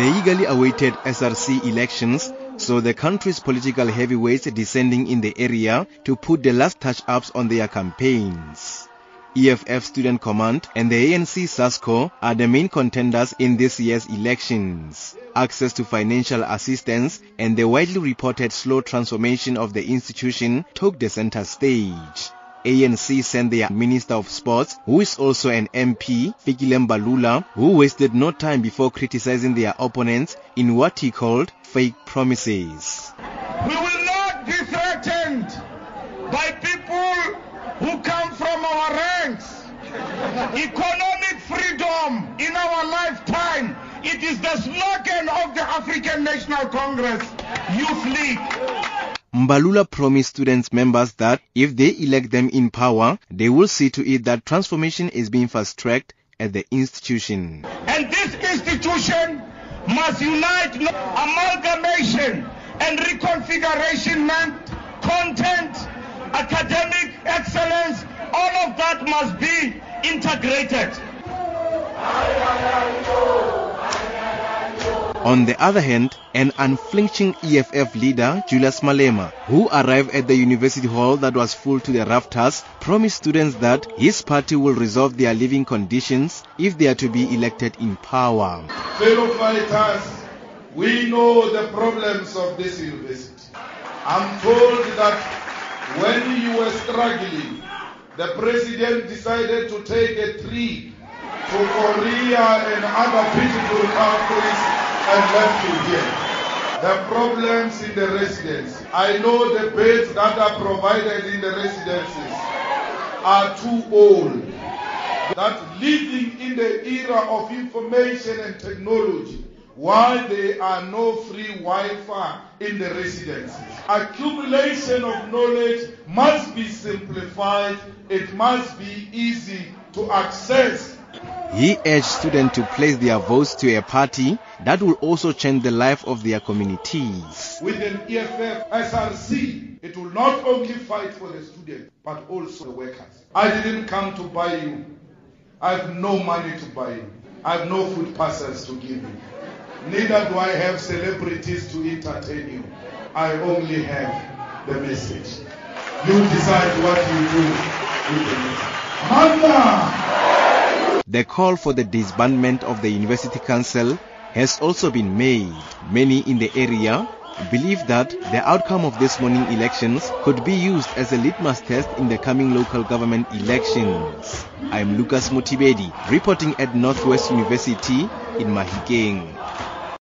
The eagerly awaited SRC elections saw the country's political heavyweights descending in the area to put the last touch-ups on their campaigns. EFF Student Command and the ANC SASCO are the main contenders in this year's elections. Access to financial assistance and the widely reported slow transformation of the institution took the center stage. ANC sent their Minister of Sports, who is also an MP, Fikile who wasted no time before criticizing their opponents in what he called fake promises. We will not be threatened by people who come from our ranks. Economic freedom in our lifetime. It is the slogan of the African National Congress Youth League. Mbalula promised students members that if they elect them in power, they will see to it that transformation is being fast-tracked at the institution. And this institution must unite amalgamation and reconfiguration meant content, academic excellence, all of that must be integrated. On the other hand, an unflinching EFF leader, Julius Malema, who arrived at the university hall that was full to the rafters, promised students that his party will resolve their living conditions if they are to be elected in power. Fellow fighters, we know the problems of this university. I'm told that when you were struggling, the president decided to take a trip to Korea and other beautiful countries and left you here. The problems in the residence. I know the beds that are provided in the residences are too old. That living in the era of information and technology, why there are no free Wi-Fi in the residences. Accumulation of knowledge must be simplified. It must be easy to access he urged students to place their votes to a party that will also change the life of their communities. With an EFF SRC, it will not only fight for the students, but also the workers. I didn't come to buy you. I have no money to buy you. I have no food parcels to give you. Neither do I have celebrities to entertain you. I only have the message. You decide what you do with the message. The call for the disbandment of the University Council has also been made. Many in the area believe that the outcome of this morning elections could be used as a litmus test in the coming local government elections. I am Lucas Mothibedi, reporting at Northwest University in Mahikeng.